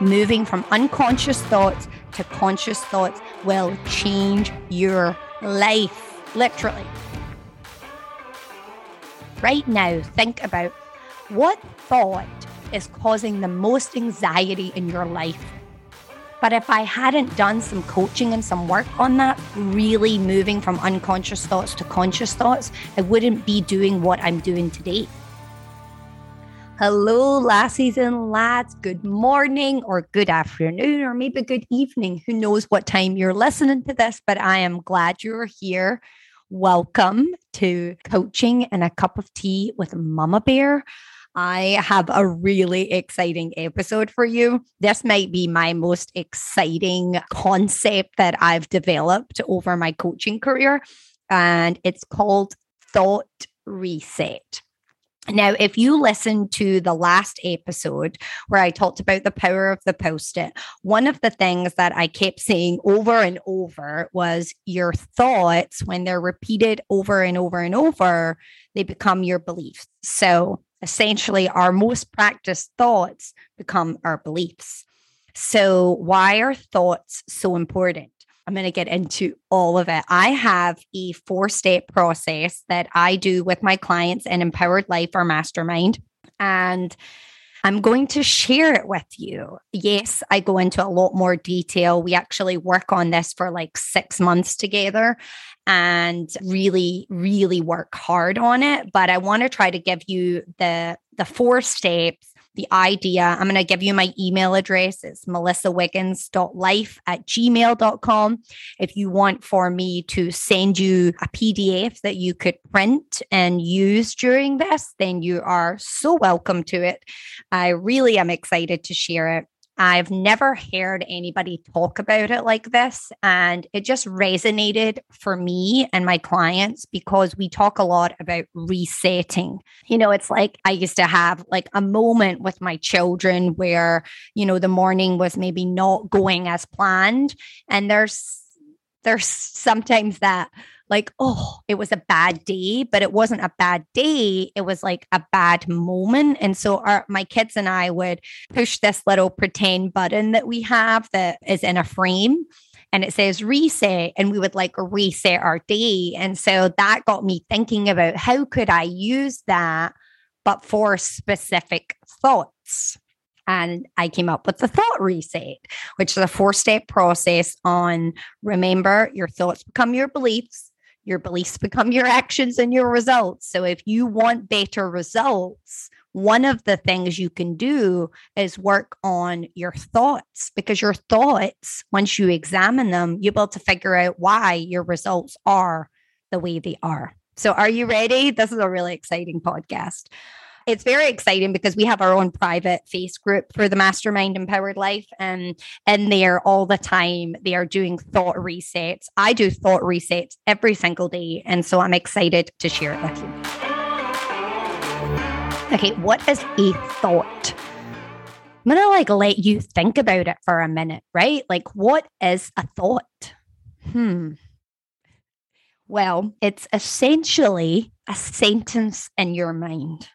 moving from unconscious thoughts to conscious thoughts will change your life, literally. Right now, think about what thought is causing the most anxiety in your life. But if I hadn't done some coaching and some work on that, really moving from unconscious thoughts to conscious thoughts, I wouldn't be doing what I'm doing today. Hello, lassies and lads. Good morning, or good afternoon, or maybe good evening. Who knows what time you're listening to this, but I am glad you're here. Welcome to Coaching and a Cup of Tea with Mummabear. I have a really exciting episode for you. This might be my most exciting concept that I've developed over my coaching career, and it's called Thought Reset. Now, if you listen to the last episode where I talked about the power of the post it, one of the things that I kept saying over and over was your thoughts, when they're repeated over and over and over, they become your beliefs. So essentially, our most practiced thoughts become our beliefs. So, why are thoughts so important? I'm going to get into all of it. I have a four step process that I do with my clients in Empowered Life or Mastermind. And I'm going to share it with you. Yes, I go into a lot more detail. We actually work on this for like six months together and really, really work hard on it. But I want to try to give you the the four steps the idea. I'm going to give you my email address. It's melissawiggins.life at gmail.com. If you want for me to send you a PDF that you could print and use during this, then you are so welcome to it. I really am excited to share it. I've never heard anybody talk about it like this. And it just resonated for me and my clients because we talk a lot about resetting. You know, it's like I used to have like a moment with my children where, you know, the morning was maybe not going as planned. And there's, there's sometimes that like, oh, it was a bad day, but it wasn't a bad day. It was like a bad moment. And so our my kids and I would push this little pretend button that we have that is in a frame and it says reset and we would like reset our day and so that got me thinking about how could i use that but for specific thoughts and I came up with the thought reset, which is a four step process on remember your thoughts become your beliefs, your beliefs become your actions and your results. So if you want better results, one of the things you can do is work on your thoughts because your thoughts, once you examine them, you'll be able to figure out why your results are the way they are. So, are you ready? This is a really exciting podcast. It's very exciting because we have our own private face group for the Mastermind Empowered Life. And in there all the time, they are doing thought resets. I do thought resets every single day. And so I'm excited to share it with you. Okay, what is a thought? I'm gonna like let you think about it for a minute, right? Like, what is a thought? Hmm. Well, it's essentially a sentence in your mind.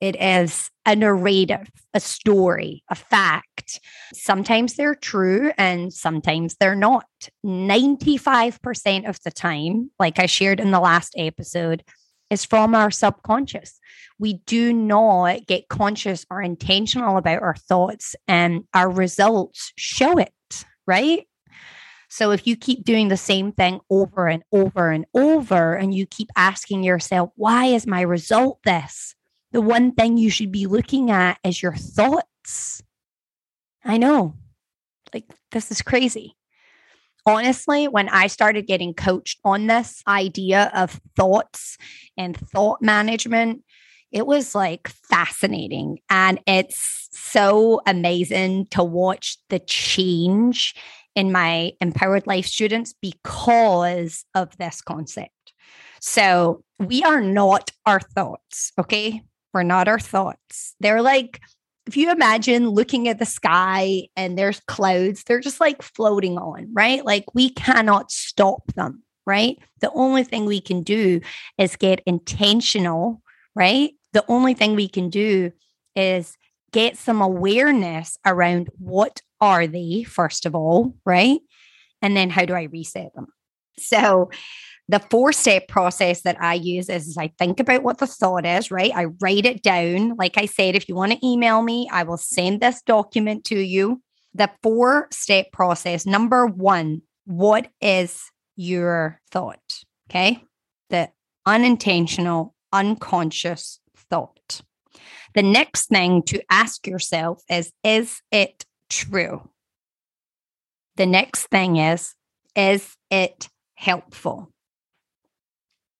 It is a narrative, a story, a fact. Sometimes they're true and sometimes they're not. 95% of the time, like I shared in the last episode, is from our subconscious. We do not get conscious or intentional about our thoughts, and our results show it, right? So if you keep doing the same thing over and over and over, and you keep asking yourself, why is my result this? The one thing you should be looking at is your thoughts. I know, like, this is crazy. Honestly, when I started getting coached on this idea of thoughts and thought management, it was like fascinating. And it's so amazing to watch the change in my empowered life students because of this concept. So we are not our thoughts, okay? We're not our thoughts. They're like, if you imagine looking at the sky and there's clouds, they're just like floating on, right? Like we cannot stop them, right? The only thing we can do is get intentional, right? The only thing we can do is get some awareness around what are they, first of all, right? And then how do I reset them? So, the four step process that I use is, is I think about what the thought is, right? I write it down. Like I said, if you want to email me, I will send this document to you. The four step process number one, what is your thought? Okay. The unintentional, unconscious thought. The next thing to ask yourself is Is it true? The next thing is Is it helpful?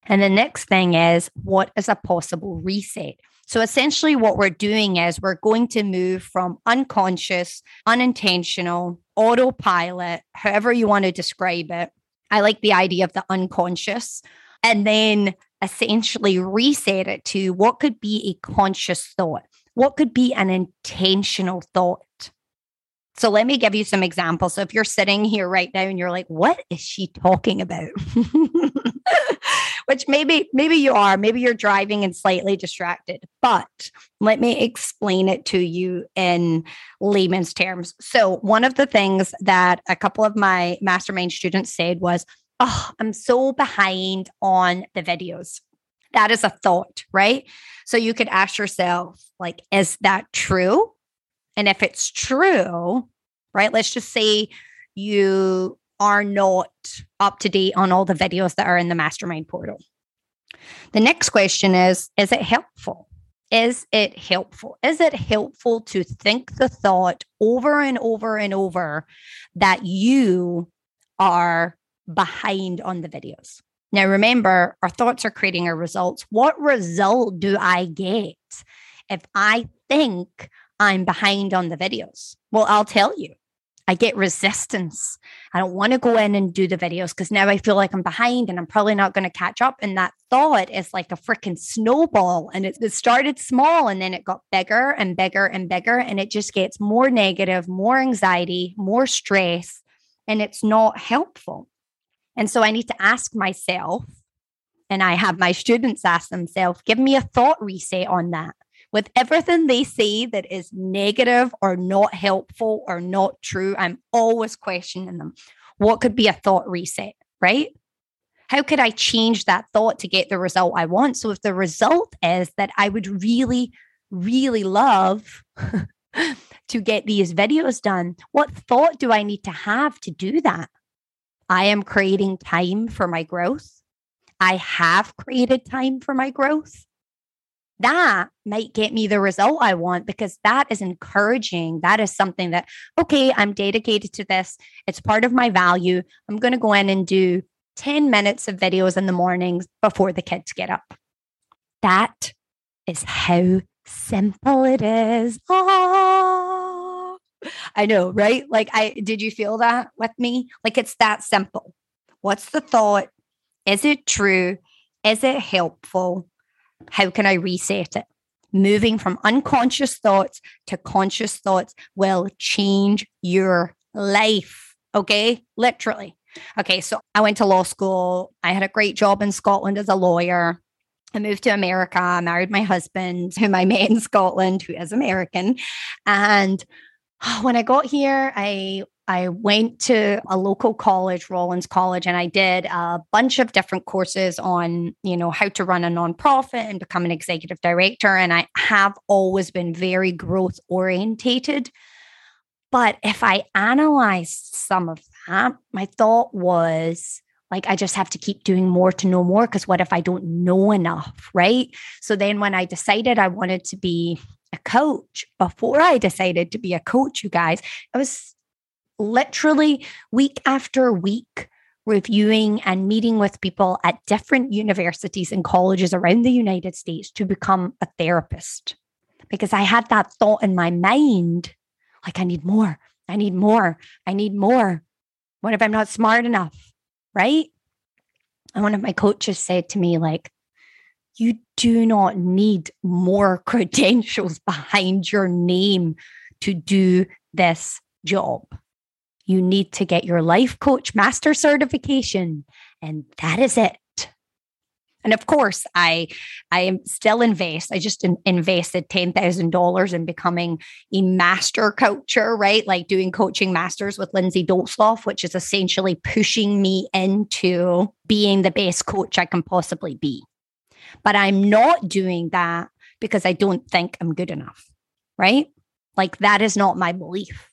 And the next thing is What is a possible reset? So essentially, what we're doing is we're going to move from unconscious, unintentional, autopilot, however you want to describe it. I like the idea of the unconscious. And then essentially reset it to what could be a conscious thought, what could be an intentional thought. So let me give you some examples. So if you're sitting here right now and you're like, what is she talking about? Which maybe, maybe you are, maybe you're driving and slightly distracted, but let me explain it to you in layman's terms. So one of the things that a couple of my mastermind students said was, oh, I'm so behind on the videos. That is a thought, right? So you could ask yourself, like, is that true? And if it's true, right, let's just say you are not up to date on all the videos that are in the mastermind portal. The next question is Is it helpful? Is it helpful? Is it helpful to think the thought over and over and over that you are behind on the videos. Now, remember, our thoughts are creating our results. What result do I get if I think I'm behind on the videos? Well, I'll tell you. I get resistance. I don't want to go in and do the videos because now I feel like I'm behind and I'm probably not going to catch up. And that thought is like a freaking snowball. And it, it started small and then it got bigger and bigger and bigger. And it just gets more negative, more anxiety, more stress. And it's not helpful. And so I need to ask myself, and I have my students ask themselves, give me a thought reset on that. With everything they say that is negative or not helpful or not true, I'm always questioning them. What could be a thought reset, right? How could I change that thought to get the result I want? So, if the result is that I would really, really love to get these videos done, what thought do I need to have to do that? I am creating time for my growth. I have created time for my growth. That might get me the result I want because that is encouraging. That is something that, okay, I'm dedicated to this. It's part of my value. I'm going to go in and do 10 minutes of videos in the mornings before the kids get up. That is how simple it is. Oh. I know, right? Like I did you feel that with me? Like it's that simple. What's the thought? Is it true? Is it helpful? How can I reset it? Moving from unconscious thoughts to conscious thoughts will change your life. Okay. Literally. Okay. So I went to law school. I had a great job in Scotland as a lawyer. I moved to America, I married my husband, whom I met in Scotland, who is American. And when I got here, I I went to a local college, Rollins College, and I did a bunch of different courses on, you know, how to run a nonprofit and become an executive director. And I have always been very growth orientated. But if I analyzed some of that, my thought was like, I just have to keep doing more to know more. Because what if I don't know enough? Right. So then when I decided I wanted to be a coach before I decided to be a coach, you guys. I was literally week after week reviewing and meeting with people at different universities and colleges around the United States to become a therapist because I had that thought in my mind like, I need more, I need more, I need more. What if I'm not smart enough? Right. And one of my coaches said to me, like, you do not need more credentials behind your name to do this job. You need to get your life coach master certification, and that is it. And of course, I I am still invest. I just in, invested ten thousand dollars in becoming a master coacher, right? Like doing coaching masters with Lindsay Dolzloff, which is essentially pushing me into being the best coach I can possibly be. But I'm not doing that because I don't think I'm good enough, right? Like that is not my belief.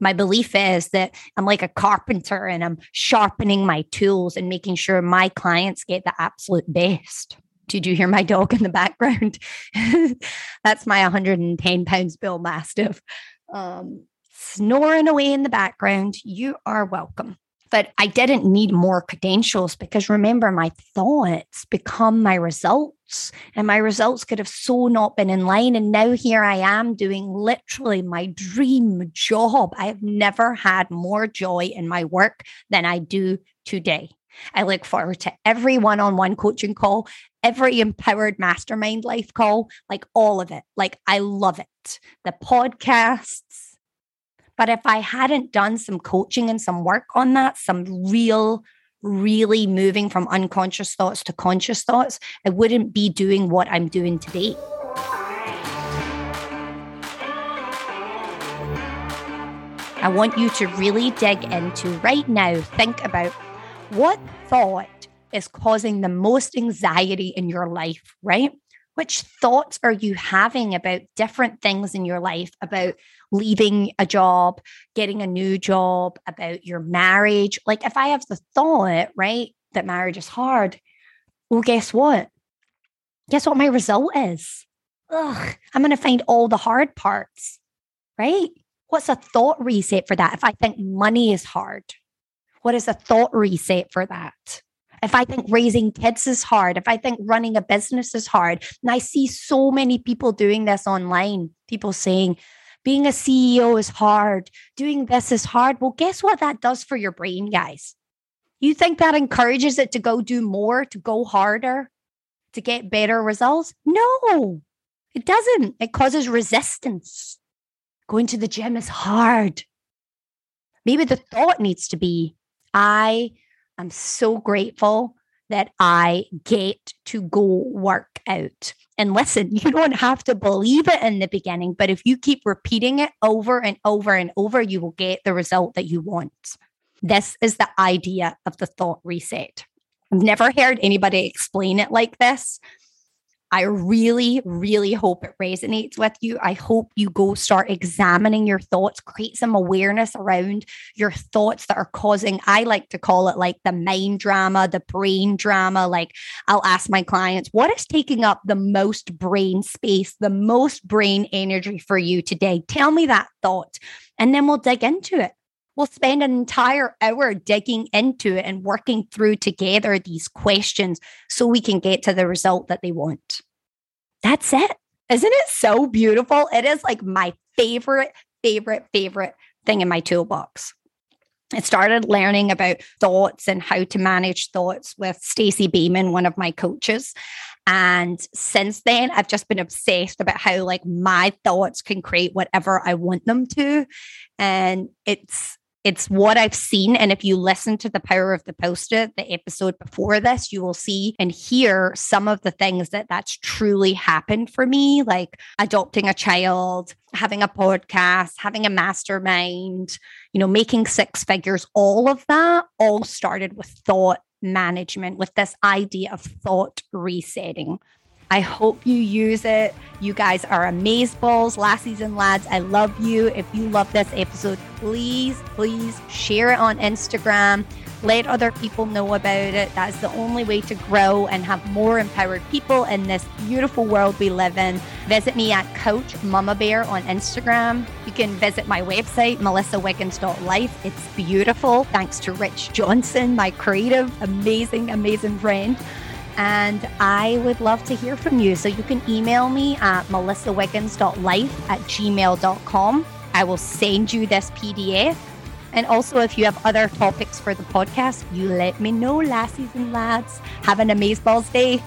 My belief is that I'm like a carpenter and I'm sharpening my tools and making sure my clients get the absolute best. Did you hear my dog in the background? That's my 110 pounds Bullmastiff um, snoring away in the background. You are welcome. But I didn't need more credentials because remember, my thoughts become my results, and my results could have so not been in line. And now here I am doing literally my dream job. I have never had more joy in my work than I do today. I look forward to every one on one coaching call, every empowered mastermind life call, like all of it. Like, I love it. The podcasts, but if I hadn't done some coaching and some work on that, some real, really moving from unconscious thoughts to conscious thoughts, I wouldn't be doing what I'm doing today. I want you to really dig into right now, think about what thought is causing the most anxiety in your life, right? Which thoughts are you having about different things in your life, about leaving a job, getting a new job, about your marriage. Like if I have the thought, right, that marriage is hard, well, guess what? Guess what my result is? Ugh, I'm going to find all the hard parts, right? What's a thought reset for that? If I think money is hard, what is a thought reset for that? If I think raising kids is hard, if I think running a business is hard, and I see so many people doing this online, people saying, being a CEO is hard. Doing this is hard. Well, guess what that does for your brain, guys? You think that encourages it to go do more, to go harder, to get better results? No, it doesn't. It causes resistance. Going to the gym is hard. Maybe the thought needs to be I am so grateful that I get to go work out. And listen, you don't have to believe it in the beginning, but if you keep repeating it over and over and over, you will get the result that you want. This is the idea of the thought reset. I've never heard anybody explain it like this. I really, really hope it resonates with you. I hope you go start examining your thoughts, create some awareness around your thoughts that are causing, I like to call it like the mind drama, the brain drama. Like I'll ask my clients, what is taking up the most brain space, the most brain energy for you today? Tell me that thought, and then we'll dig into it we'll spend an entire hour digging into it and working through together these questions so we can get to the result that they want. That's it. Isn't it so beautiful? It is like my favorite, favorite, favorite thing in my toolbox. I started learning about thoughts and how to manage thoughts with Stacey Boehman, one of my coaches. And since then, I've just been obsessed about how like my thoughts can create whatever I want them to. And it's it's what I've seen. And if you listen to the power of the post-it, the episode before this, you will see and hear some of the things that that's truly happened for me, like adopting a child, having a podcast, having a mastermind, you know, making six figures, all of that all started with thought management, with this idea of thought resetting. I hope you use it. You guys are amazeballs, lassies and lads. I love you. If you love this episode, please, please share it on Instagram. Let other people know about it. That's the only way to grow and have more empowered people in this beautiful world we live in. Visit me at Coach Mummabear on Instagram. You can visit my website, melissawiggins.life. It's beautiful. Thanks to Rich Johnson, my creative, amazing, amazing friend. And I would love to hear from you. So you can email me at melissawiggins.life at gmail.com. I will send you this PDF. And also, if you have other topics for the podcast, you let me know, lassies and lads. Have an amazeballs day.